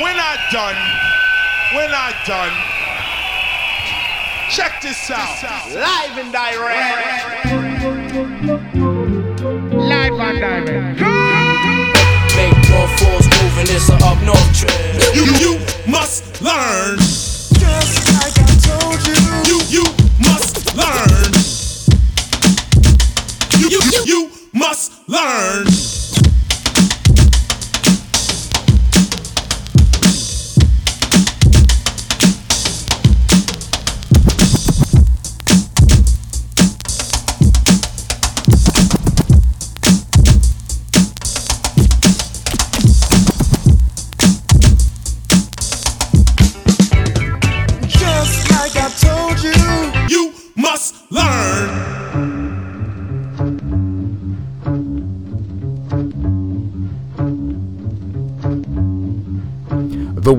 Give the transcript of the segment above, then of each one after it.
We're not done. We're not done. Check this out. Live and direct. Live and direct. Make more fools moving, it's a up north trend. You, you must learn. Just like I told you. You, you must learn. You, you, you, you must learn.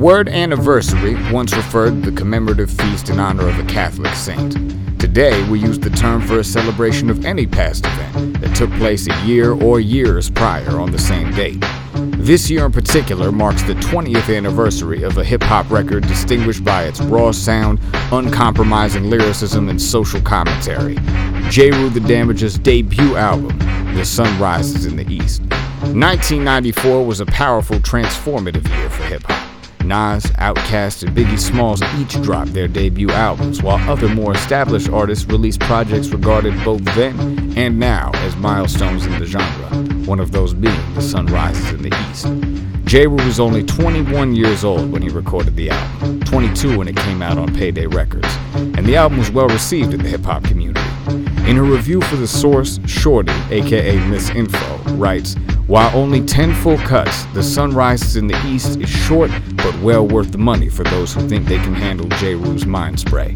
Word anniversary once referred to the commemorative feast in honor of a Catholic saint. Today, we use the term for a celebration of any past event that took place a year or years prior on the same date. This year in particular marks the 20th anniversary of a hip hop record distinguished by its raw sound, uncompromising lyricism, and social commentary. Jeru the Damaja's debut album, The Sun Rises in the East. 1994 was a powerful, transformative year for hip hop. Nas, Outkast, and Biggie Smalls each dropped their debut albums, while other more established artists released projects regarded both then and now as milestones in the genre, one of those being The Sun Rises in the East. Jeru was only 21 years old when he recorded the album, 22 when it came out on Payday Records, and the album was well received in the hip hop community. In a review for The Source, Shorty, aka Miss Info, writes While only 10 full cuts, The Sun Rises in the East is short but well worth the money for those who think they can handle Jeru's mind spray.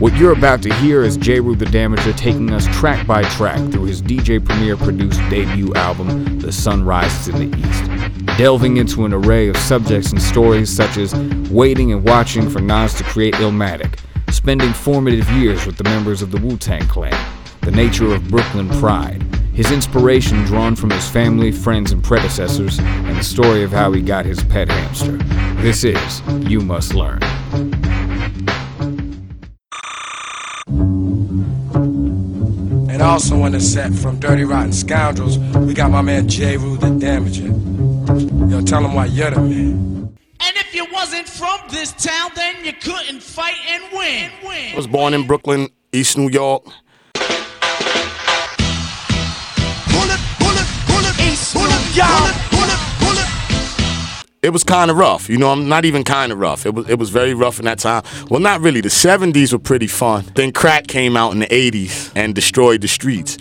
What you're about to hear is Jeru the Damaja taking us track by track through his DJ Premier produced debut album, The Sun Rises in the East, delving into an array of subjects and stories such as waiting and watching for Nas to create Illmatic, spending formative years with the members of the Wu Tang Clan, the nature of Brooklyn pride, his inspiration drawn from his family, friends, and predecessors, and the story of how he got his pet hamster. This is You Must Learn. And also on the set from Dirty Rotten Scoundrels, we got my man Jeru the Damaja. Yo, tell him why you're the man. And if you wasn't from this town, then you couldn't fight and win. I was born in Brooklyn, East New York. It was kind of rough, you know. I'm not even kind of rough. It was it was very rough in that time. Well, not really. The '70s were pretty fun. Then crack came out in the '80s and destroyed the streets.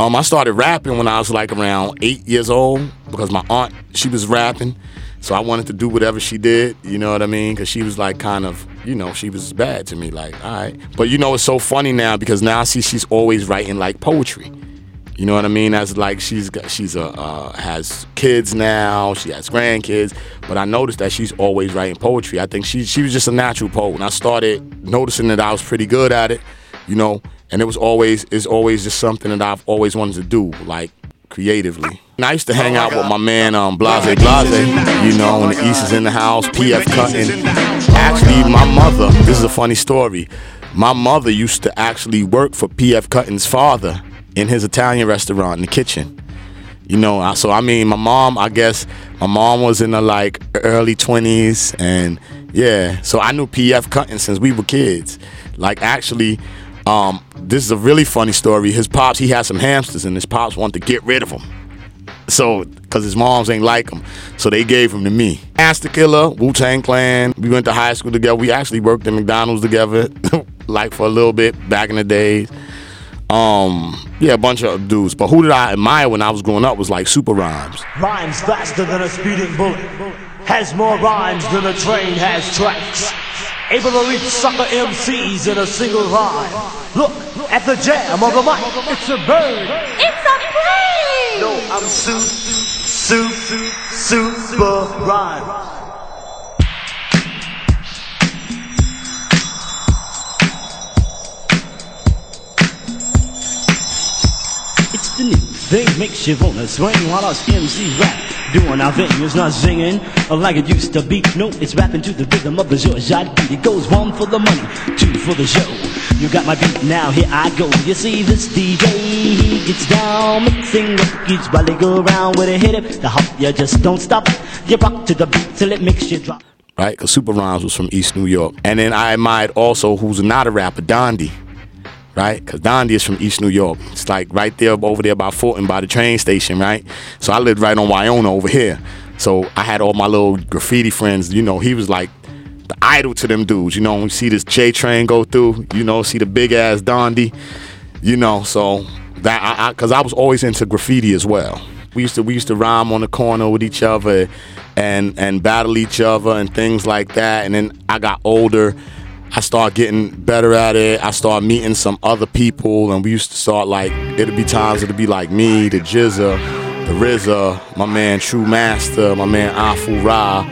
Um, I started rapping when I was like around eight years old because my aunt she was rapping, so I wanted to do whatever she did. You know what I mean? Because she was like kind of you know she was bad to me. Like all right, but you know it's so funny now because now I see she's always writing like poetry. You know what I mean? As like she's got, she's a uh, has kids now. She has grandkids, but I noticed that she's always writing poetry. I think she she was just a natural poet, and I started noticing that I was pretty good at it. You know, and it was always it's always just something that I've always wanted to do, like creatively. And I used to hang out with my man um, Blahzay Blahzay, you know, when the East is in the house, PF Cuttin. Actually, my mother, this is a funny story. My mother used to actually work for PF Cuttin's father in his Italian restaurant in the kitchen. You know, so I mean, my mom, I guess my mom was in the like early 20s, and yeah, so I knew PF Cuttin since we were kids. Like, actually, um, this is a really funny story. His pops, he had some hamsters, and his pops wanted to get rid of them. So, because his moms ain't like him. So they gave him to me. Master Killer, Wu Tang Clan. We went to high school together. We actually worked at McDonald's together, like for a little bit back in the days. Um, yeah, a bunch of dudes. But who did I admire when I was growing up was like Super Rhymes. Rhymes faster than a speeding bullet. Has more rhymes than a train has tracks. Able to reach sucker MCs in a single rhyme. Look at the jam of the mic. It's a bird. It's a plane! No, I'm su, su, super rhyme. New thing makes you wanna swing while us MC rap. Doing our thing, it's not singing like it used to be. No, it's rapping to the rhythm of the Georgia beat. It goes one for the money, two for the show. You got my beat, now here I go. You see this DJ, he gets down, mixing beats while they go around with a hit it. The hop, you just don't stop. You rock to the beat till it makes you drop. right? Because Super Rhymes was from East New York. And then I admired also who's not a rapper, Dondi, right? Because Dondi is from East New York. It's like right there over there by Fulton by the train station, right? So I lived right on Wyona over here. So I had all my little graffiti friends. You know, he was like the idol to them dudes. You know, when we see this J train go through, you know, see the big ass Dondi, you know, so that I, I cause I was always into graffiti as well. We used to we used to rhyme on the corner with each other and and battle each other and things like that. And then I got older. I started getting better at it. I started meeting some other people, and we used to start like it'd be times it'd be like me, the Jizza, the RZA, my man True Master, my man Afu Ra,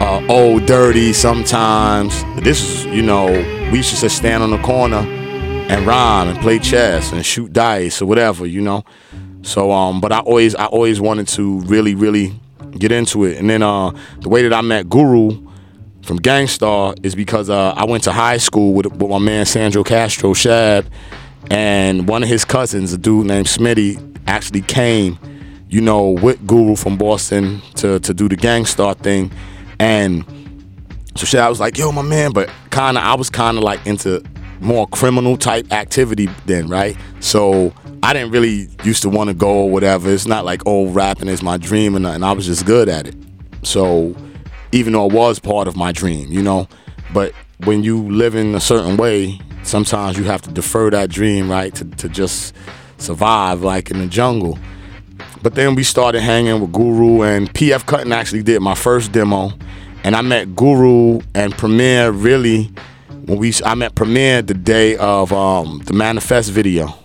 uh, Old Dirty. Sometimes this is you know we used to just stand on the corner and rhyme and play chess and shoot dice or whatever, you know. So um, but I always I always wanted to really really get into it, and then uh, the way that I met Guru from Gang Starr is because uh, I went to high school with, with my man Sandro Castro Shab, and one of his cousins, a dude named Smitty, actually came, you know, with Guru from Boston to to do the Gang Starr thing, and so Shab was like, "Yo, my man," but kind of I was kind of like into more criminal type activity then, right? So I didn't really used to want to go or whatever. It's not like oh rapping is my dream or nothing. I was just good at it. So even though it was part of my dream, you know. But when you live in a certain way, sometimes you have to defer that dream, right, to, to just survive, like in the jungle. But then we started hanging with Guru, and PF Cuttin actually did my first demo. And I met Guru and Premier really when we I met Premier the day of um, the Manifest video.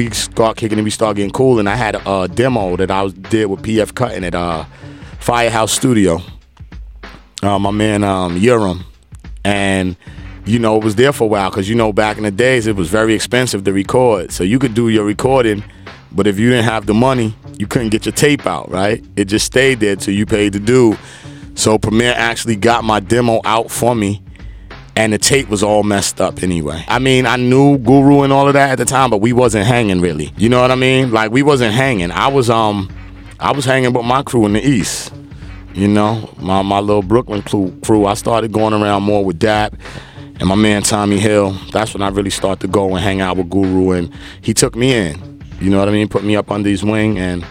We start kicking and we start getting cool. And I had a, demo that I did with PF Cuttin at uh, Firehouse Studio. Uh, my man um, Urim, and you know it was there for a while because you know back in the days it was very expensive to record. So you could do your recording, but if you didn't have the money, you couldn't get your tape out. Right? It just stayed there till you paid the due. So Premier actually got my demo out for me and the tape was all messed up anyway. I mean, I knew Guru and all of that at the time, but we wasn't hanging really. You know what I mean? Like we wasn't hanging. I was um, I was hanging with my crew in the east. You know, my my little Brooklyn crew. I started going around more with Dap and my man Tommy Hill. That's when I really started to go and hang out with Guru, and he took me in. You know what I mean? Put me up under his wing, and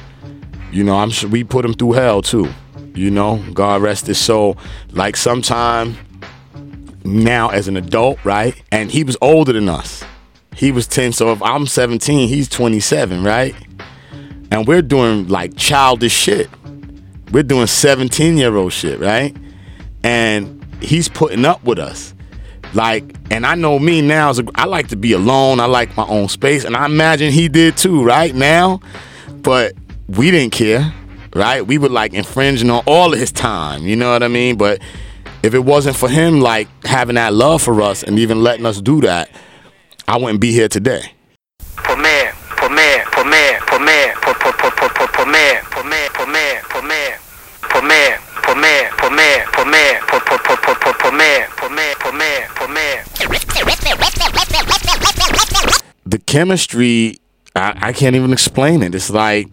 you know, I'm sure we put him through hell too. You know, God rest his soul. Like sometime now as an adult, right? And he was older than us. He was 10, so if I'm 17, he's 27, right? And we're doing like childish shit. We're doing 17 year old shit, right? And he's putting up with us. Like, and I know me now, I like to be alone. I like my own space. And I imagine he did too, right? Now. But we didn't care, right? We were like infringing on all of his time, you know what I mean? But if it wasn't for him like having that love for us and even letting us do that, I wouldn't be here today. Premier, Premier, Premier, Premier, Premier, Premier, Premier, Premier, Premier, Premier, Premier, Premier, Premier, Premier, Premier, Premier, The chemistry, I, I can't even explain it. It's like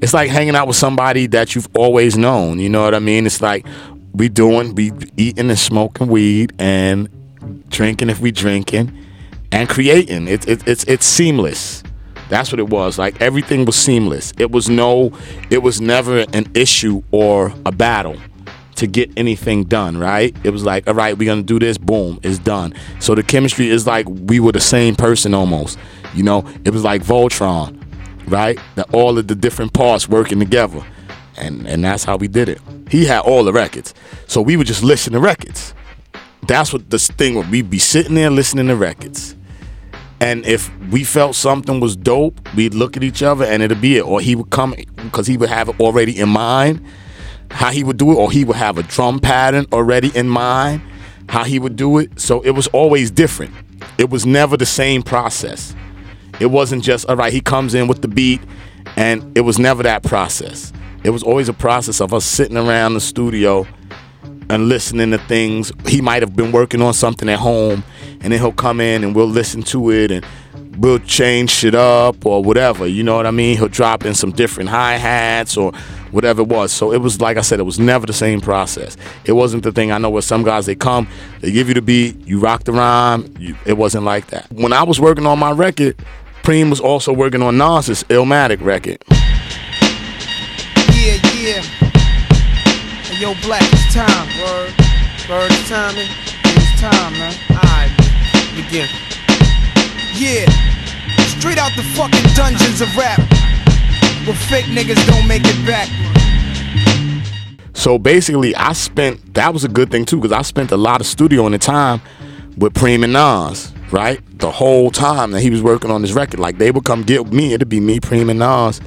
it's like hanging out with somebody that you've always known. You know what I mean? It's like we doing, we eating and smoking weed and drinking if we drinking and creating. It, it, it's it's seamless. That's what it was. Like everything was seamless. It was no, it was never an issue or a battle to get anything done, right? It was like, all right, we're gonna do this, boom, it's done. So the chemistry is like we were the same person almost. You know, it was like Voltron, right? That all of the different parts working together. And and that's how we did it. He had all the records. So we would just listen to records. That's what this thing would We'd be sitting there listening to records. And if we felt something was dope, we'd look at each other and it'd be it. Or he would come because he would have it already in mind how he would do it, or he would have a drum pattern already in mind how he would do it. So it was always different. It was never the same process. It wasn't just all right. He comes in with the beat, and it was never that process. It was always a process of us sitting around the studio and listening to things. He might have been working on something at home, and then he'll come in and we'll listen to it and we'll change shit up or whatever. You know what I mean? He'll drop in some different hi hats or whatever it was. So it was like I said, it was never the same process. It wasn't the thing I know where some guys they come, they give you the beat, you rock the rhyme. You, it wasn't like that. When I was working on my record, Preem was also working on Nas's Illmatic record. Yo, Black, it's time. Word. Word, it's time. Man. It's time, man. Alright, begin. Yeah. Straight out the fucking dungeons of rap. Where fake niggas don't make it back. So basically, I spent that was a good thing too because I spent a lot of studio in the time with Preem and Nas, right? The whole time that he was working on this record, like they would come get me, it'd be me, Preem and Nas,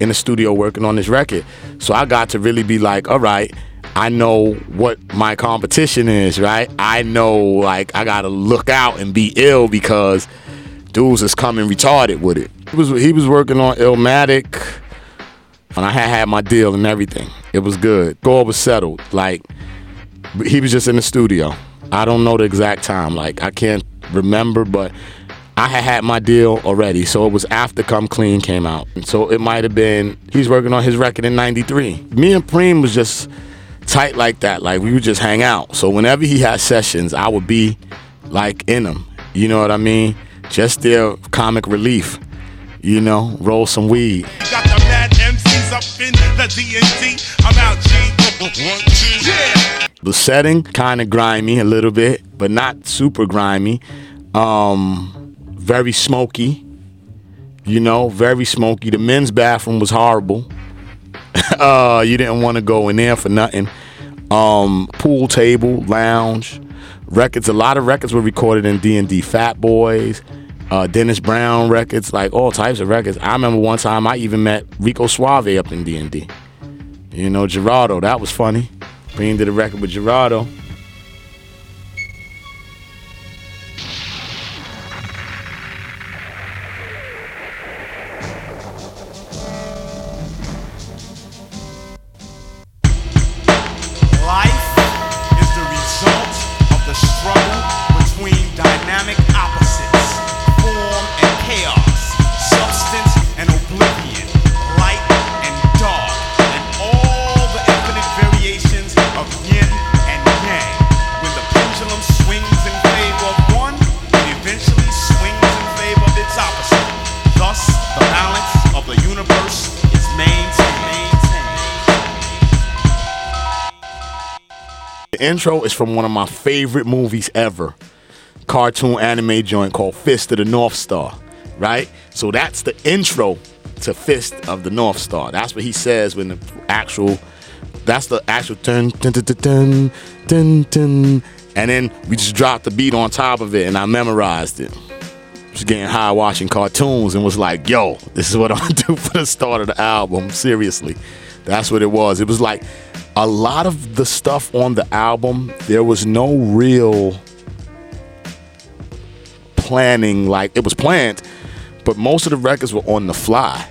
in the studio working on this record. So I got to really be like, all right, I know what my competition is, right? I know like I gotta look out and be ill because dudes is coming retarded with it. He was he was working on Illmatic, and I had had my deal and everything. It was good. Score was settled. Like he was just in the studio. I don't know the exact time. Like I can't remember, but I had had my deal already. So it was after Come Clean came out. And so it might have been he's working on his record in '93. Me and Preem was just tight like that. Like we would just hang out. So whenever he had sessions, I would be like in them. You know what I mean? Just their comic relief. You know, roll some weed. Got the mad MCs up in the D&D. I'm out, G. One, two. Yeah. The setting kind of grimy a little bit, but not super grimy. Um, very smoky. You know, very smoky. The men's bathroom was horrible. uh, you didn't want to go in there for nothing. Um, pool table, lounge, records. A lot of records were recorded in D and D. Fat Boys, uh, Dennis Brown records, like all types of records. I remember one time I even met Rico Suave up in D and D. You know, Gerardo, that was funny. Preem did a record with Gerardo. Intro is from one of my favorite movies ever. Cartoon anime joint called Fist of the North Star, right? So that's the intro to Fist of the North Star. That's what he says when the actual that's the actual dun dun dun dun dun dun and then we just dropped the beat on top of it and I memorized it. Was getting high watching cartoons and was like, yo, this is what I'm gonna do for the start of the album. Seriously. That's what it was. It was like a lot of the stuff on the album, there was no real planning. Like it was planned, but most of the records were on the fly.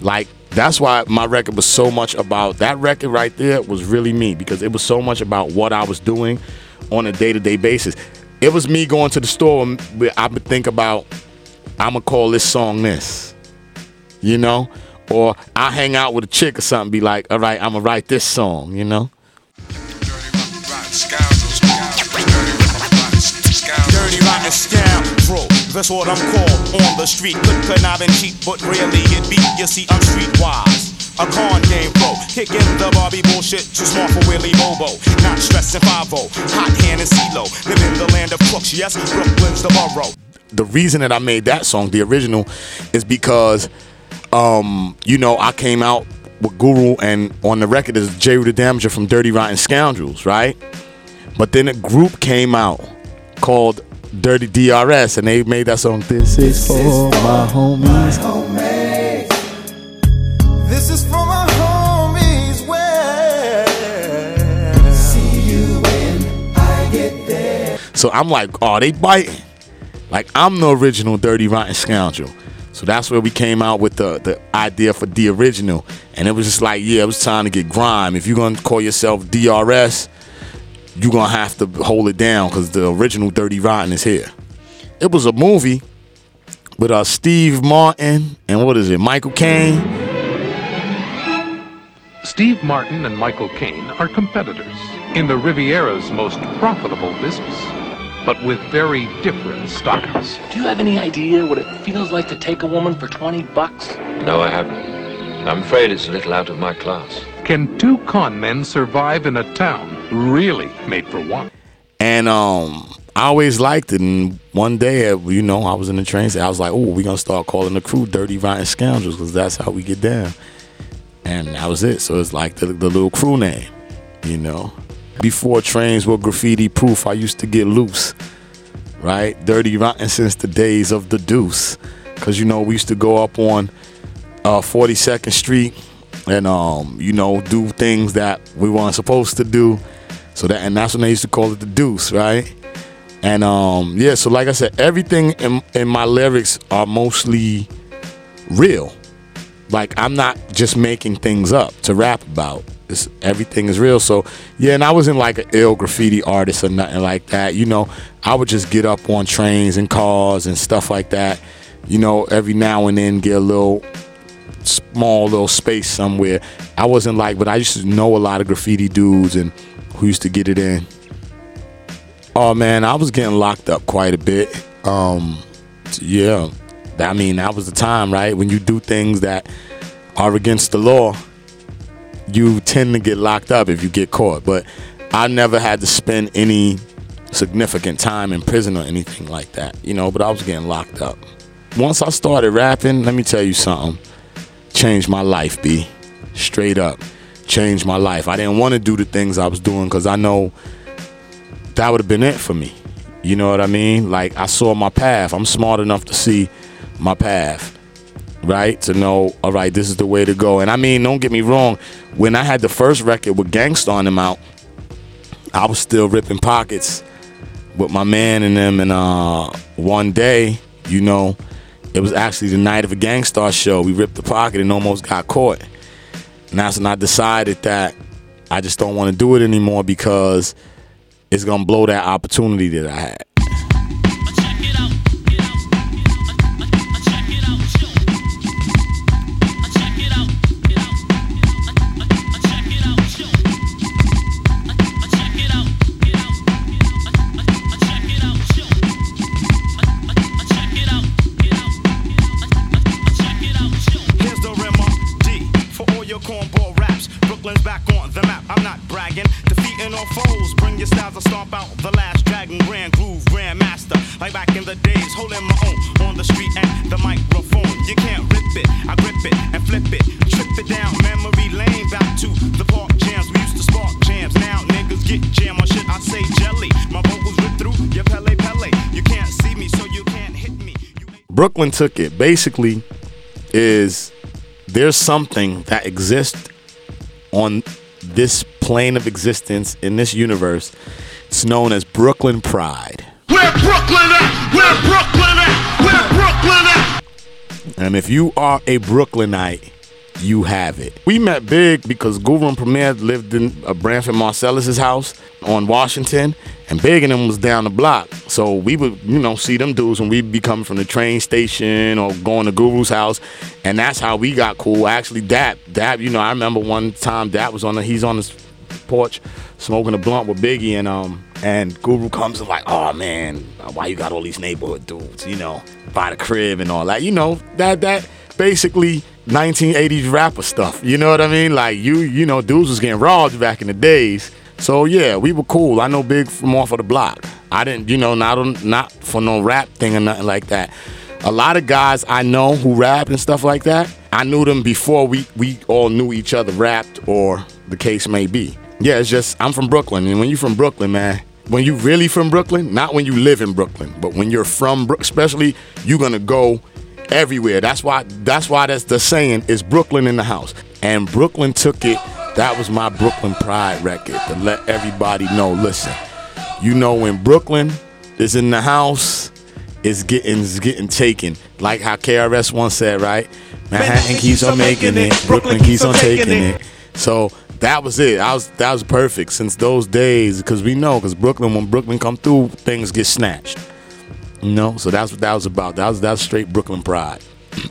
Like that's why my record was so much about that record right there was really me because it was so much about what I was doing on a day-to-day basis. It was me going to the store and I would think about I'm gonna call this song this, you know, or I hang out with a chick or something, be like, all right, I'm gonna write this song, you know. Dirty rotten scoundrel, that's what I'm called on the street. Good conniving cheap, but really it be. You see, I'm streetwise. A con game pro, kicking the Barbie bullshit, too smart for Willie Bobo. Not stressing 5 hot hand and CeeLo. Live in the land of crooks, yes, Brooklyn's the borough. The reason that I made that song, the original, is because, um, you know, I came out with Guru and on the record is Jeru the Damaja from Dirty Rotten Scoundrels, right? But then a group came out called Dirty DRS, and they made that song. This is for my homies. This is for my homies. Where see you when I get there. So I'm like, oh, they biting. Like I'm the original Dirty Rotten Scoundrel. So that's where we came out with the, the idea for the original. And it was just like, yeah, it was time to get grime. If you're gonna call yourself DRS, you're gonna have to hold it down because the original Dirty Rotten is here. It was a movie with uh, Steve Martin and what is it, Michael Caine. Steve Martin and Michael Caine are competitors in the Riviera's most profitable business, but with very different styles. Do you have any idea what it feels like to take a woman for 20 bucks? No, I haven't. I'm afraid it's a little out of my class. Can two con men survive in a town really made for one? And um, I always liked it. And one day, uh, you know, I was in the train. I was like, "Oh, we're gonna start calling the crew Dirty Rotten Scoundrels because that's how we get down." And that was it. So it's like the, the little crew name, you know. Before trains were graffiti proof, I used to get loose, right? Dirty Rotten since the days of the Deuce, because you know we used to go up on uh, 42nd Street and um, you know, do things that we weren't supposed to do. So that and that's when they used to call it the deuce, right? And um, yeah, so like I said, everything in, in my lyrics are mostly real. Like I'm not just making things up to rap about. It's, everything is real. So yeah, and I wasn't like an ill graffiti artist or nothing like that. You know, I would just get up on trains and cars and stuff like that. You know, every now and then get a little small little space somewhere. I wasn't like, but I used to know a lot of graffiti dudes and who used to get it in. Oh man, I was getting locked up quite a bit. Um, yeah, I mean that was the time, right? When you do things that are against the law, you tend to get locked up if you get caught. But I never had to spend any significant time in prison or anything like that, you know. But I was getting locked up. Once I started rapping, let me tell you something changed my life, B. Straight up. Changed my life. I didn't want to do the things I was doing because I know that would have been it for me. You know what I mean? Like, I saw my path. I'm smart enough to see my path, right? To know, all right, this is the way to go. And I mean, don't get me wrong, when I had the first record with Gang Starr on them out, I was still ripping pockets with my man and them. And uh, one day, you know, it was actually the night of a Gang Starr show. We ripped the pocket and almost got caught. And that's when I decided that I just don't want to do it anymore because it's gonna blow that opportunity that I had. Dragon. Grand groove, grand master. Like back in the days, holding my own on the street and the microphone. You can't rip it. I grip it and flip it. Trip it down memory lane. Back to the park jams. We used to spark jams. Now niggas get jam on shit. I say jelly. My vocals rip through your Pele Pele. You can't see me, so you can't hit me. Brooklyn took it. Basically, is there's something that exists on this plane of existence in this universe. It's known as Brooklyn Pride. Where Brooklyn at? Where Brooklyn at? Where Brooklyn at? And if you are a Brooklynite, you have it. We met Big because Guru and Premier lived in uh, Branford Marsalis's house on Washington, and Big and them was down the block. So we would, you know, see them dudes when we'd be coming from the train station or going to Guru's house, and that's how we got cool. Actually, Dap, Dap, you know, I remember one time Dap was on the, he's on his porch smoking a blunt with Biggie, and um, and Guru comes and like, oh man, why you got all these neighborhood dudes, you know, by the crib and all that, you know, that that basically 1980s rapper stuff. You know what I mean? Like you, you know, dudes was getting robbed back in the days. So yeah, we were cool. I know Big from off of the block. I didn't, you know, not not for no rap thing or nothing like that. A lot of guys I know who rap and stuff like that. I knew them before we we all knew each other rapped or the case may be. Yeah, it's just I'm from Brooklyn, and when you're from Brooklyn, man, when you really from Brooklyn, not when you live in Brooklyn, but when you're from Brooklyn, especially, you're gonna go everywhere. That's why that's why that's the saying is Brooklyn in the house. And Brooklyn took it. That was my Brooklyn Pride record to let everybody know. Listen, you know when Brooklyn is in the house, it's getting it's getting taken. Like how KRS once said, right? Manhattan keeps on making it, Brooklyn keeps on taking it. So that was it. I was that was perfect since those days because we know because Brooklyn when Brooklyn come through things get snatched. You know, so that's what that was about. That was that's straight Brooklyn pride.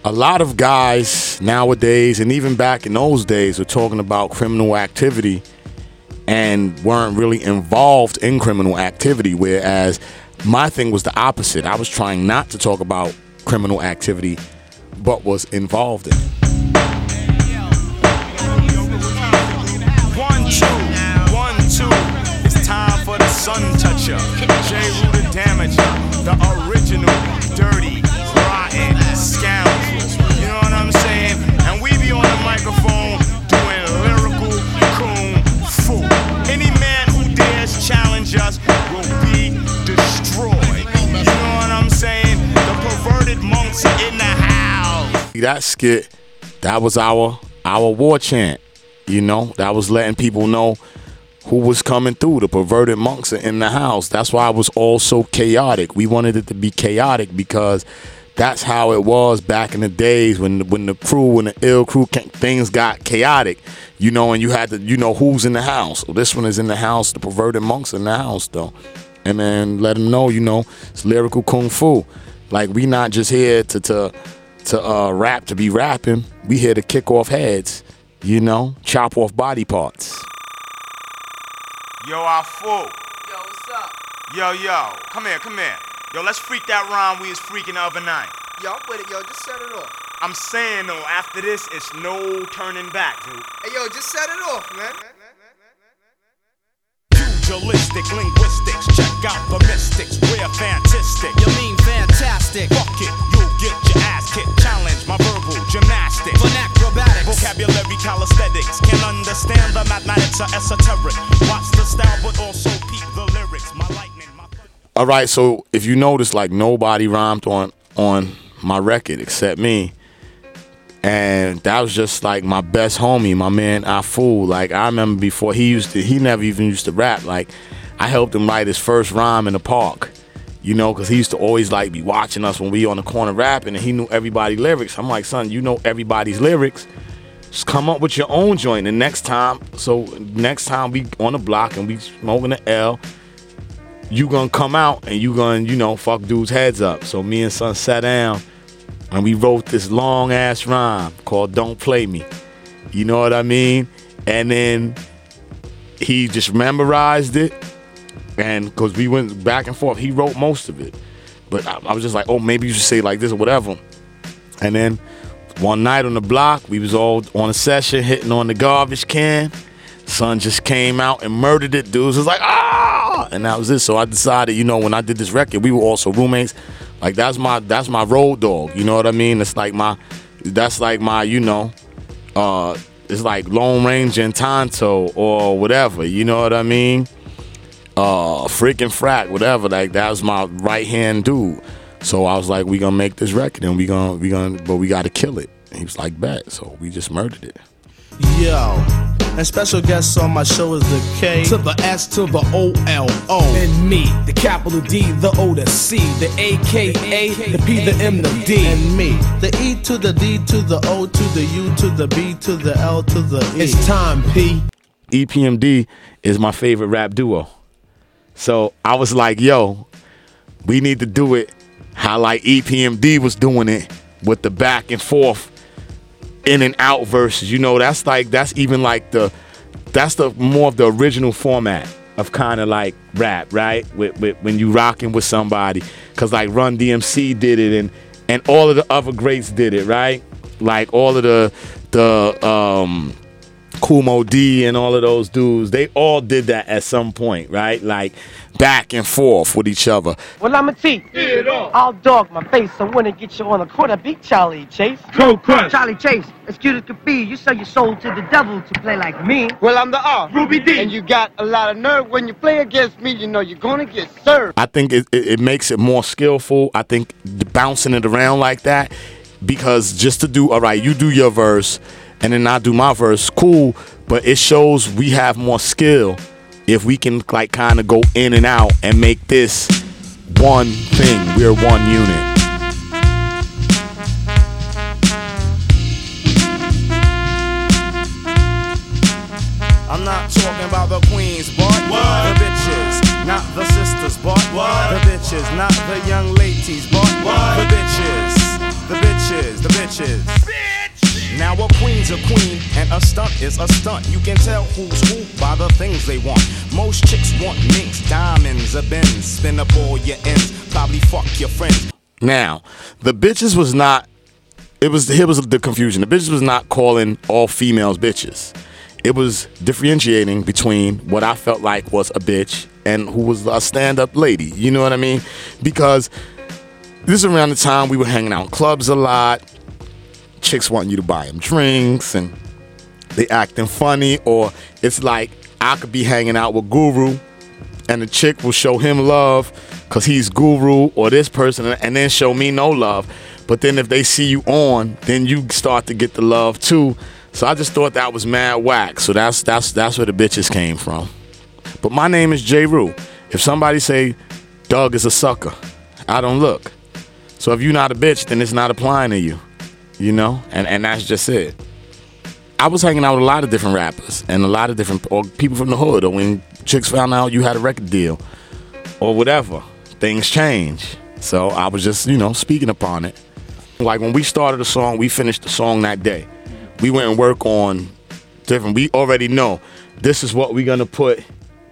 A lot of guys nowadays and even back in those days were talking about criminal activity and weren't really involved in criminal activity. Whereas my thing was the opposite. I was trying not to talk about criminal activity, but was involved in it. J. The Damaja. The original, dirty, rotten scoundrel. You know what I'm saying? And we be on the microphone doing lyrical. Any man who dares challenge us will be destroyed. You know what I'm saying? The perverted monks in the house. That skit, that was our our war chant. You know, that was letting people know who was coming through. The perverted monks are in the house. That's why it was all so chaotic. We wanted it to be chaotic because that's how it was back in the days when when the crew when the ill crew things got chaotic. You know, and you had to you know who's in the house. Well, this one is in the house. The perverted monks in the house though, and then let them know you know it's lyrical kung fu. Like we not just here to to to uh, rap to be rapping. We here to kick off heads. You know, chop off body parts. Yo, Afu. Yo, what's up? Yo, yo, come here, come here. Yo, let's freak that rhyme we was freaking the other night. Yo, I'm with it, yo. Just set it off. I'm saying though, after this, it's no turning back, dude. Hey, yo, just set it off, man. Pugilistic linguistics, check out the mystics, we're fantastic. You mean fantastic? Fuck it, you'll get your ass kicked. Challenge my verbal gymnastics. Acrobatics. Vocabulary calisthenics. Can understand the mathematics are esoteric. Watch the style, but also peep the lyrics. My lightning, my All right, so if you notice, like nobody rhymed on on my record except me, and that was just like my best homie, my man Afu. Like I remember before he used to, he never even used to rap. Like I helped him write his first rhyme in the park, you know, because he used to always like be watching us when we on the corner rapping, and he knew everybody's lyrics. I'm like, son, you know everybody's lyrics. Just come up with your own joint. And next time, so next time we on the block and we smoking the L, you gonna come out and you gonna, you know, fuck dudes' heads up. So me and son sat down and we wrote this long ass rhyme called Don't Play Me. You know what I mean? And then he just memorized it. And because we went back and forth, he wrote most of it. But I, I was just like, oh, maybe you should say like this or whatever. And then one night on the block, we was all on a session hitting on the garbage can. Son just came out and murdered it. Dudes was like, ah, and that was it. So I decided, you know, when I did this record, we were also roommates. Like that's my that's my road dog. You know what I mean? It's like my that's like my, you know, uh it's like Lone Ranger and Tonto or whatever. You know what I mean? Uh freaking frack, whatever. Like that was my right hand dude. So I was like, we gonna make this record and we gonna we gonna but we gotta kill it. And he was like, bet. So we just murdered it. Yo. And special guests on my show is the K To the S to the O L O. And me, the capital D, the O to C, the AKA, the P, the M, the D. and me. The E to the D to the O to the U to the B to the L to the E. It's time, P. EPMD is my favorite rap duo. So I was like, yo, we need to do it how like EPMD was doing it with the back and forth in and out verses. You know, that's like that's even like the that's the more of the original format of kind of like rap, right? With, with when you rocking with somebody, cause like Run DMC did it, and and all of the other greats did it, right? Like all of the the um Kool Moe Dee and all of those dudes, they all did that at some point, right? Like back and forth with each other. Well, I'm a T. I'll dog my face. I wanna get you on the court. I beat Charlie Chase. Cold crush. Charlie Chase, as cute as could be, you sell your soul to the devil to play like me. Well, I'm the R. Ruby D. And you got a lot of nerve. When you play against me, you know you're gonna get served. I think it, it, it makes it more skillful. I think bouncing it around like that, because just to do all right, you do your verse, and then I do my verse, cool. But it shows we have more skill if we can like kind of go in and out and make this one thing. We're one unit. I'm not talking about the queens, but the bitches, not the sisters, but the bitches, not the young ladies, but the bitches, the bitches, the bitches. Now a queen's a queen and a stunt is a stunt. You can tell who's who by the things they want. Most chicks want minks, diamonds, a Benz. Spin up all your ends, probably fuck your friends. Now, the bitches was not. It was here was the confusion. The bitches was not calling all females bitches. It was differentiating between what I felt like was a bitch and who was a stand-up lady. You know what I mean? Because this is around the time we were hanging out in clubs a lot. Chicks want you to buy them drinks and they acting funny, or it's like I could be hanging out with Guru and the chick will show him love because he's guru or this person and then show me no love. But then if they see you on then you start to get the love too. So i just thought that was mad whack. So that's that's that's where the bitches came from. But my name is Jeru. If somebody say doug is a sucker i don't look. So if you're not a bitch then it's not applying to you you know and and that's just it I was hanging out with a lot of different rappers and a lot of different or people from the hood. Or when chicks found out you had a record deal, or whatever, things change. So I was just you know speaking upon it. Like when we started the song, we finished the song that day. We went and work on different. We already know this is what we're gonna put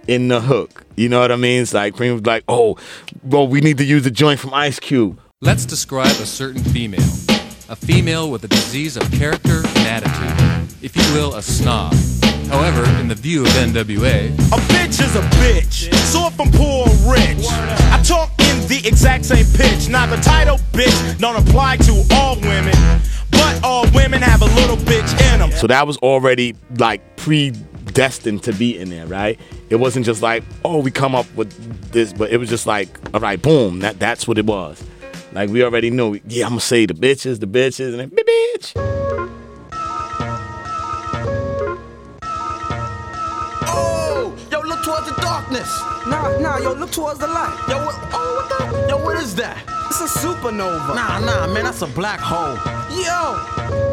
in the hook. You know what I mean? It's like Preem was like, oh, well, we need to use the joint from Ice Cube. Let's describe a certain female. A female with a disease of character and attitude. If you will, a snob. However, in the view of NWA, A bitch is a bitch, so if I'm poor or rich. I talk in the exact same pitch. Now the title bitch don't apply to all women, but all women have a little bitch in them. So that was already like predestined to be in there, right? It wasn't just like, oh, we come up with this, but it was just like, all right, boom, that that's what it was. Like we already knew, yeah, I'm gonna say the bitches, the bitches, and then bitch. Oh, yo, look towards the darkness. Nah, nah, yo, look towards the light. Yo, what, oh, what the? Yo, what is that? It's a supernova. Nah, nah, man, that's a black hole. Yo,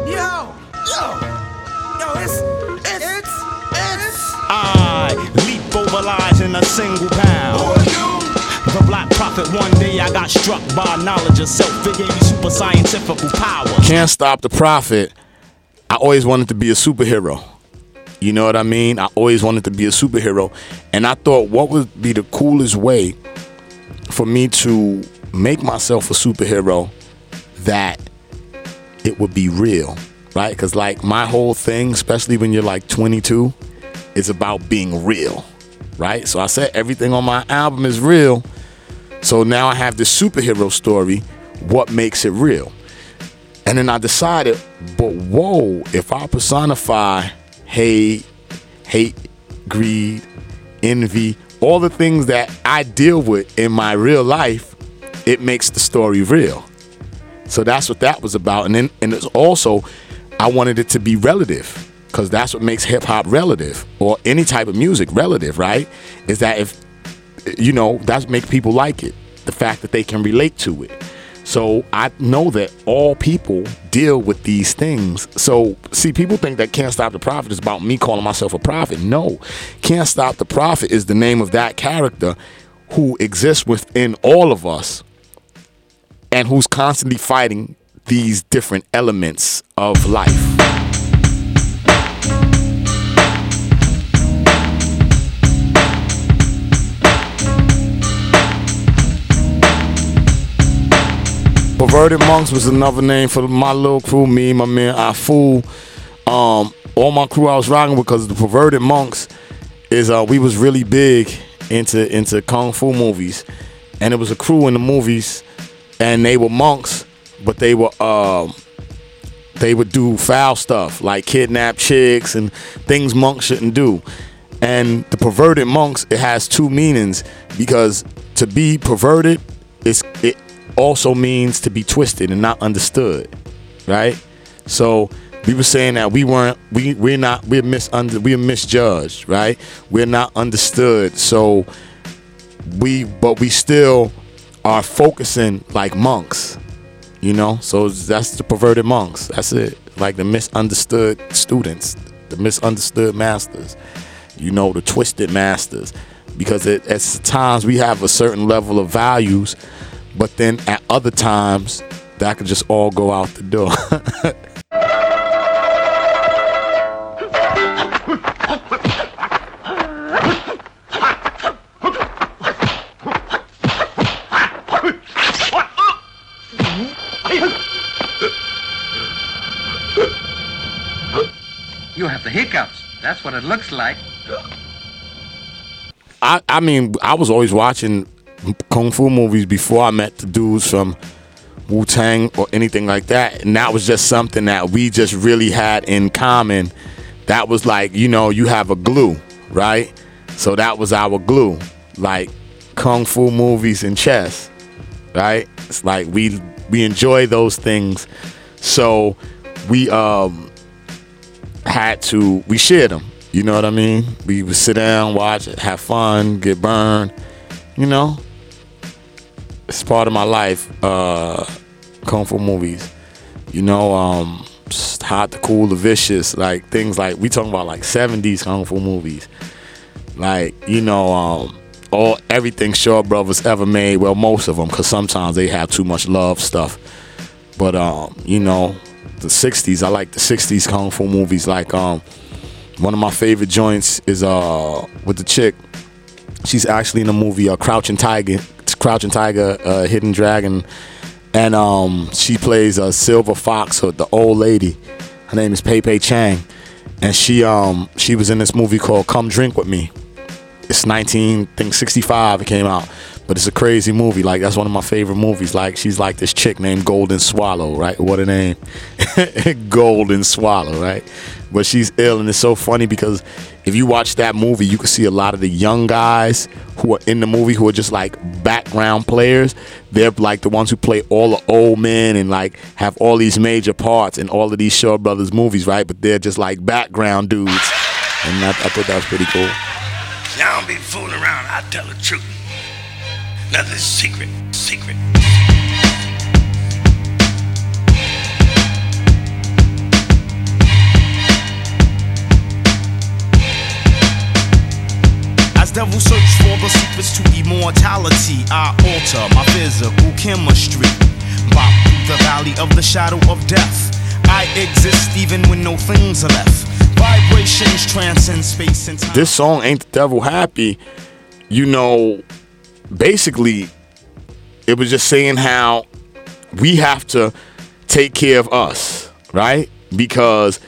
yo, yo, yo, it's, it's, it's, it's. I leap over lies in a single pound. The black prophet, one day I got struck by knowledge of self. It gave me super scientific power. Can't stop the prophet. I always wanted to be a superhero. You know what I mean? I always wanted to be a superhero. And I thought, what would be the coolest way for me to make myself a superhero that it would be real, right? Because, like, my whole thing, especially when you're like 22, is about being real, right? So I said everything on my album is real. So now I have this superhero story. What makes it real? And then I decided, but whoa, if I personify hate, hate, greed, envy, all the things that I deal with in my real life, it makes the story real. So that's what that was about. And then and it's also I wanted it to be relative because that's what makes hip hop relative or any type of music relative, right? Is that if you know, that's make people like it. The fact that they can relate to it. So I know that all people deal with these things. So see, people think that Can't Stop the Prophet is about me calling myself a prophet. No. Can't Stop the Prophet is the name of that character who exists within all of us and who's constantly fighting these different elements of life. Perverted Monks was another name for my little crew, me, my man Afu. Um, all my crew I was rocking because the Perverted Monks is uh we was really big into into kung fu movies, and it was a crew in the movies, and they were monks, but they were um they would do foul stuff like kidnap chicks and things monks shouldn't do. And the perverted monks, it has two meanings because to be perverted is it also means to be twisted and not understood, right? So we were saying that we weren't we we're not we're misunder we're misjudged, right? We're not understood. So we but we still are focusing like monks, you know. So that's the perverted monks. That's it. Like the misunderstood students, the misunderstood masters, you know, the twisted masters. Because it, at times we have a certain level of values, but then at other times that could just all go out the door. You have the hiccups. That's what it looks like. I, I mean, I was always watching kung fu movies before I met the dudes from Wu Tang or anything like that, and that was just something that we just really had in common. That was like, you know, you have a glue, right? So that was our glue, like kung fu movies and chess, right? It's like we we enjoy those things, so we um had to we shared them. You know what I mean? We would sit down, watch it, have fun, get burned. You know, it's part of my life. Uh, kung fu movies. You know, um, hot, the cool, the vicious, like things like we talking about like '70s kung fu movies. Like you know, um, all everything Shaw Brothers ever made. Well, most of them, because sometimes they have too much love stuff. But um, you know, the '60s. I like the '60s kung fu movies. Like um, one of my favorite joints is uh with the chick. She's actually in the movie uh, Crouching Tiger, Crouching Tiger, uh, Hidden Dragon, and um she plays a Silver Fox, the old lady. Her name is Pei Pei Chang, and she um she was in this movie called Come Drink with Me. It's 19, I think 65 it came out, but it's a crazy movie. Like that's one of my favorite movies. Like she's like this chick named Golden Swallow, right? What a name, Golden Swallow, right? But she's ill, and it's so funny because if you watch that movie, you can see a lot of the young guys who are in the movie who are just like background players. They're like the ones who play all the old men and like have all these major parts in all of these Shaw Brothers movies, right? But they're just like background dudes, and I, I thought that was pretty cool. Y'all don't be fooling around. I tell the truth. Nothing's secret. Secret. As devil search for the secrets to immortality, I alter my physical chemistry. Bop through the valley of the shadow of death. I exist even when no things are left. Vibrations transcend space and time. this song ain't the devil happy you know basically it was just saying how we have to take care of us right? Because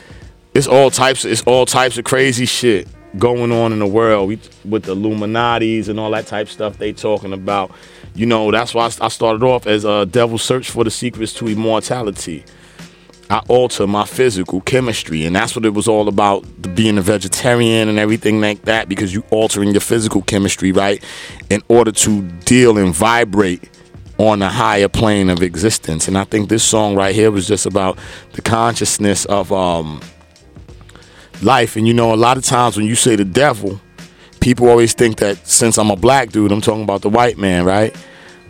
it's all types it's all types of crazy shit going on in the world. We, with the illuminatis and all that type stuff they talking about. You know that's why i started off as a devil search for the secrets to immortality I alter my physical chemistry, and that's what it was all about being a vegetarian and everything like that because you altering your physical chemistry, right, in order to deal and vibrate on a higher plane of existence. And I think this song right here was just about the consciousness of um, life. And you know, a lot of times when you say the devil, people always think that since I'm a black dude, I'm talking about the white man, right?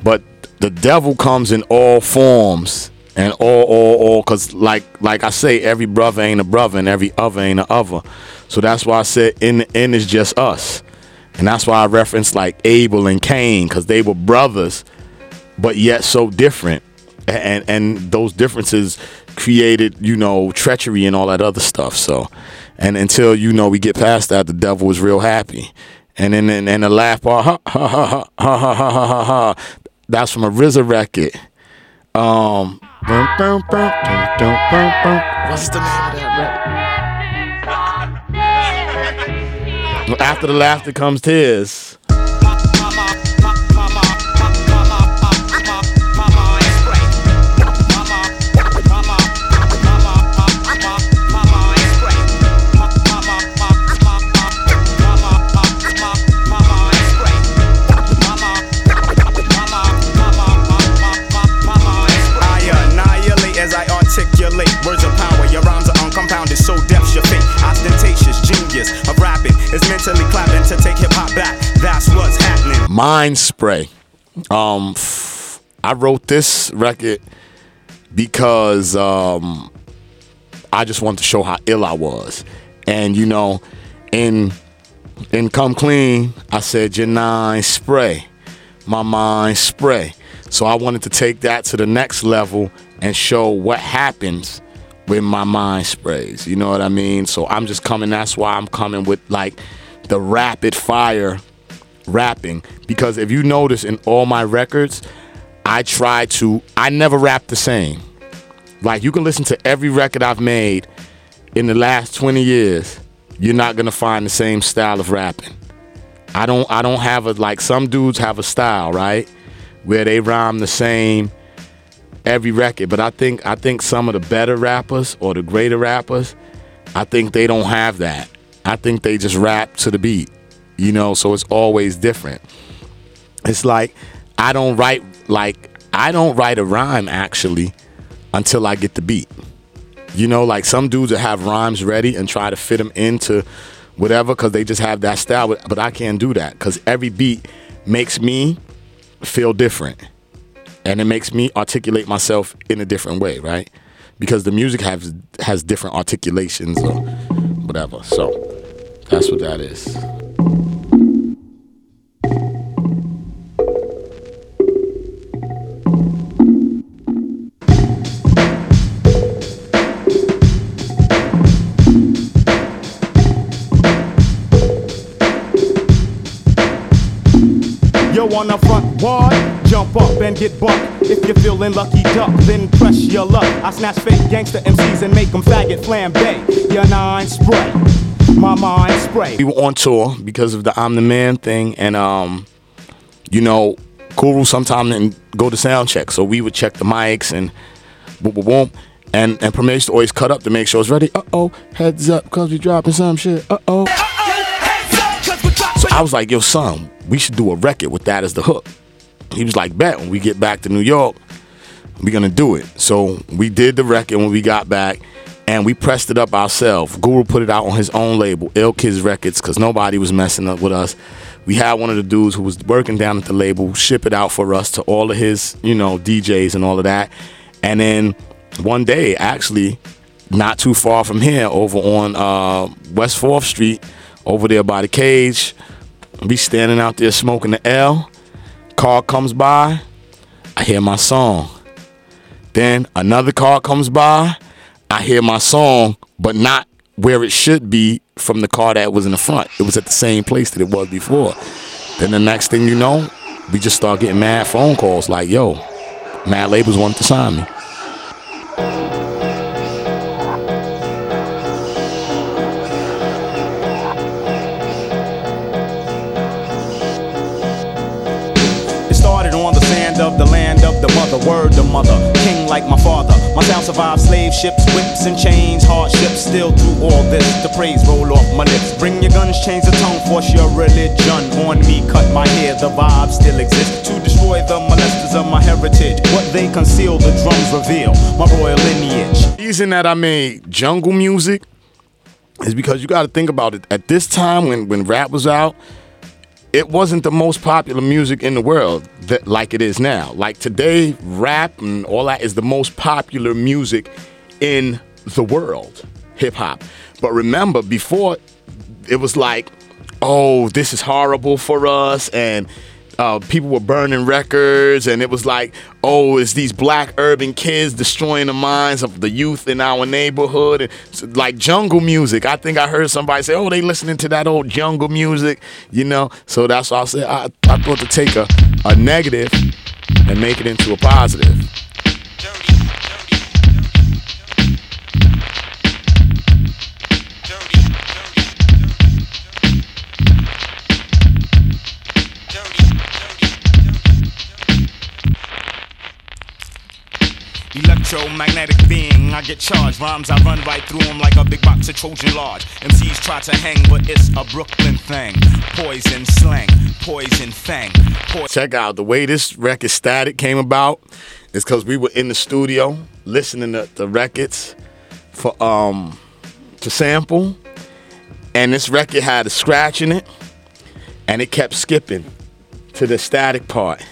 But the devil comes in all forms and all, all, all, cause like, like I say, every brother ain't a brother, and every other ain't a other. So that's why I said in the end it's just us, and that's why I referenced like Abel and Cain, cause they were brothers, but yet so different, and and those differences created, you know, treachery and all that other stuff. So, and until you know we get past that, the devil was real happy, and then and, and the laugh part, ha ha ha ha ha ha ha ha ha. That's from a RZA record. Um, what's the name of that record? After the laughter comes tears. Mind Spray. Um, I wrote this record because um, I just wanted to show how ill I was, and you know, in in Come Clean, I said your nine spray, my mind spray. So I wanted to take that to the next level and show what happens when my mind sprays. You know what I mean? So I'm just coming. That's why I'm coming with like the rapid fire rapping because if you notice in all my records, I try to I never rap the same. Like you can listen to every record I've made in the last 20 years, you're not going to find the same style of rapping. I don't I don't have a like some dudes have a style, right? Where they rhyme the same every record, but I think I think some of the better rappers or the greater rappers, I think they don't have that. I think they just rap to the beat you know, so it's always different. It's like I don't write like I don't write a rhyme actually until I get the beat. You know, like some dudes that have rhymes ready and try to fit them into whatever because they just have that style, but, I can't do that because every beat makes me feel different and it makes me articulate myself in a different way, right? Because the music has has different articulations or whatever. So that's what that is. Yo, on the front ward, jump up and get bucked. If you're feeling lucky duck, then press your luck. I snatch fake gangster MCs and make them faggot flambe. Your nine spray, my mind spray. We were on tour because of the I'm the Man thing, and um, you know, Guru sometimes didn't go to sound check, so we would check the mics and boom, boom, boom. And and Premier used to always cut up to make sure it's ready. Uh oh, heads up, cause we dropping some shit. Uh oh. So I was like, yo, son, we should do a record with that as the hook. He was like, bet when we get back to New York, we're gonna do it. So we did the record when we got back, and we pressed it up ourselves. Guru put it out on his own label, Ill Kids Records, because nobody was messing up with us. We had one of the dudes who was working down at the label ship it out for us to all of his, you know, DJs and all of that. And then one day, actually, not too far from here, over on uh, West Fourth Street, over there by the cage, we standing out there smoking the L. Car comes by, I hear my song. Then another car comes by, I hear my song, but not where it should be from the car that was in the front. It was at the same place that it was before. Then the next thing you know, we just start getting mad phone calls like, yo, mad labels want to sign me. Word the mother, king like my father. My sound survived slave ships, whips and chains, hardships. Still through all this, the praise roll off my lips. Bring your guns, change the tone, force your religion on me. Cut my hair, the vibe still exists to destroy the molesters of my heritage. What they conceal, the drums reveal my royal lineage. The reason that I made jungle music is because you got to think about it. At this time, when when rap was out, it wasn't the most popular music in the world that like it is now. Like today, rap and all that is the most popular music in the world, hip hop. But remember, before it was like, oh, this is horrible for us, and uh, people were burning records, and it was like, oh, it's these black urban kids destroying the minds of the youth in our neighborhood, and like jungle music. I think I heard somebody say, oh, they listening to that old jungle music, you know. So that's why I said I, I thought to take a, a negative and make it into a positive. Electromagnetic being, I get charged. Rhymes, I run right through them like a big box of Trojan large. MCs try to hang, but it's a Brooklyn thing. Poison slang, poison fang. Po- Check out the way this record Static came about is because we were in the studio listening to the records for um to sample, and this record had a scratch in it, and it kept skipping to the static part.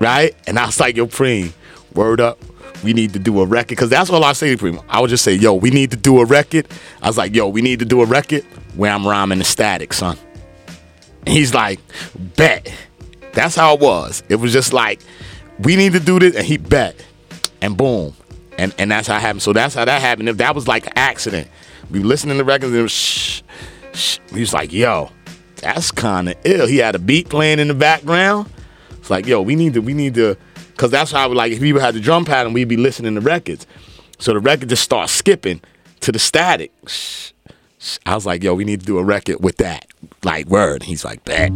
Right? And I was like, yo, Preem, word up. We need to do a record. Cause that's all I say to Preem. I would just say, yo, we need to do a record. I was like, yo, we need to do a record where I'm rhyming the static, son. And he's like, bet. That's how it was. It was just like, we need to do this, and he bet. And boom. And and that's how it happened. So that's how that happened. If that was like an accident. We listening to records and shh, shh. He was like, yo, that's kind of ill. He had a beat playing in the background. It's like, yo, we need to, we need to, cause that's how we like if people had the drum pattern, we'd be listening to records. So the record just starts skipping to the static. I was like, yo, we need to do a record with that. Like word. He's like, bet.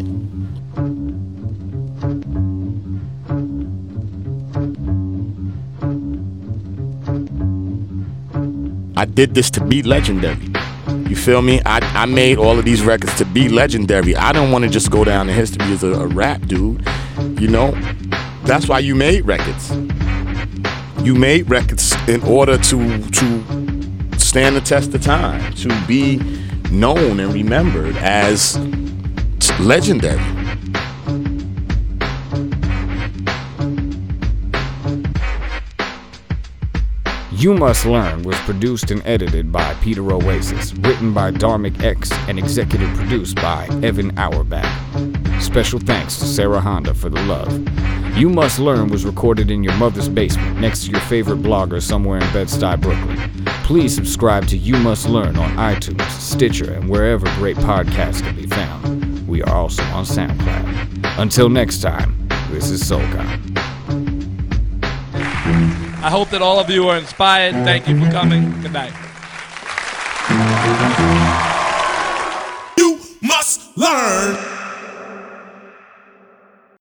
I did this to be legendary. You feel me? I, I made all of these records to be legendary. I don't want to just go down in history as a, a rap dude. You know? That's why you made records. You made records in order to to stand the test of time, to be known and remembered as legendary. You Must Learn was produced and edited by Peter Oasis, written by Dharmic X, and executive produced by Evan Auerbach. Special thanks to Sarah Honda for the love. You Must Learn was recorded in your mother's basement next to your favorite blogger somewhere in Bed-Stuy, Brooklyn. Please subscribe to You Must Learn on iTunes, Stitcher, and wherever great podcasts can be found. We are also on SoundCloud. Until next time, this is Soul Khan. I hope that all of you are inspired. Thank you for coming. Good night. You must learn.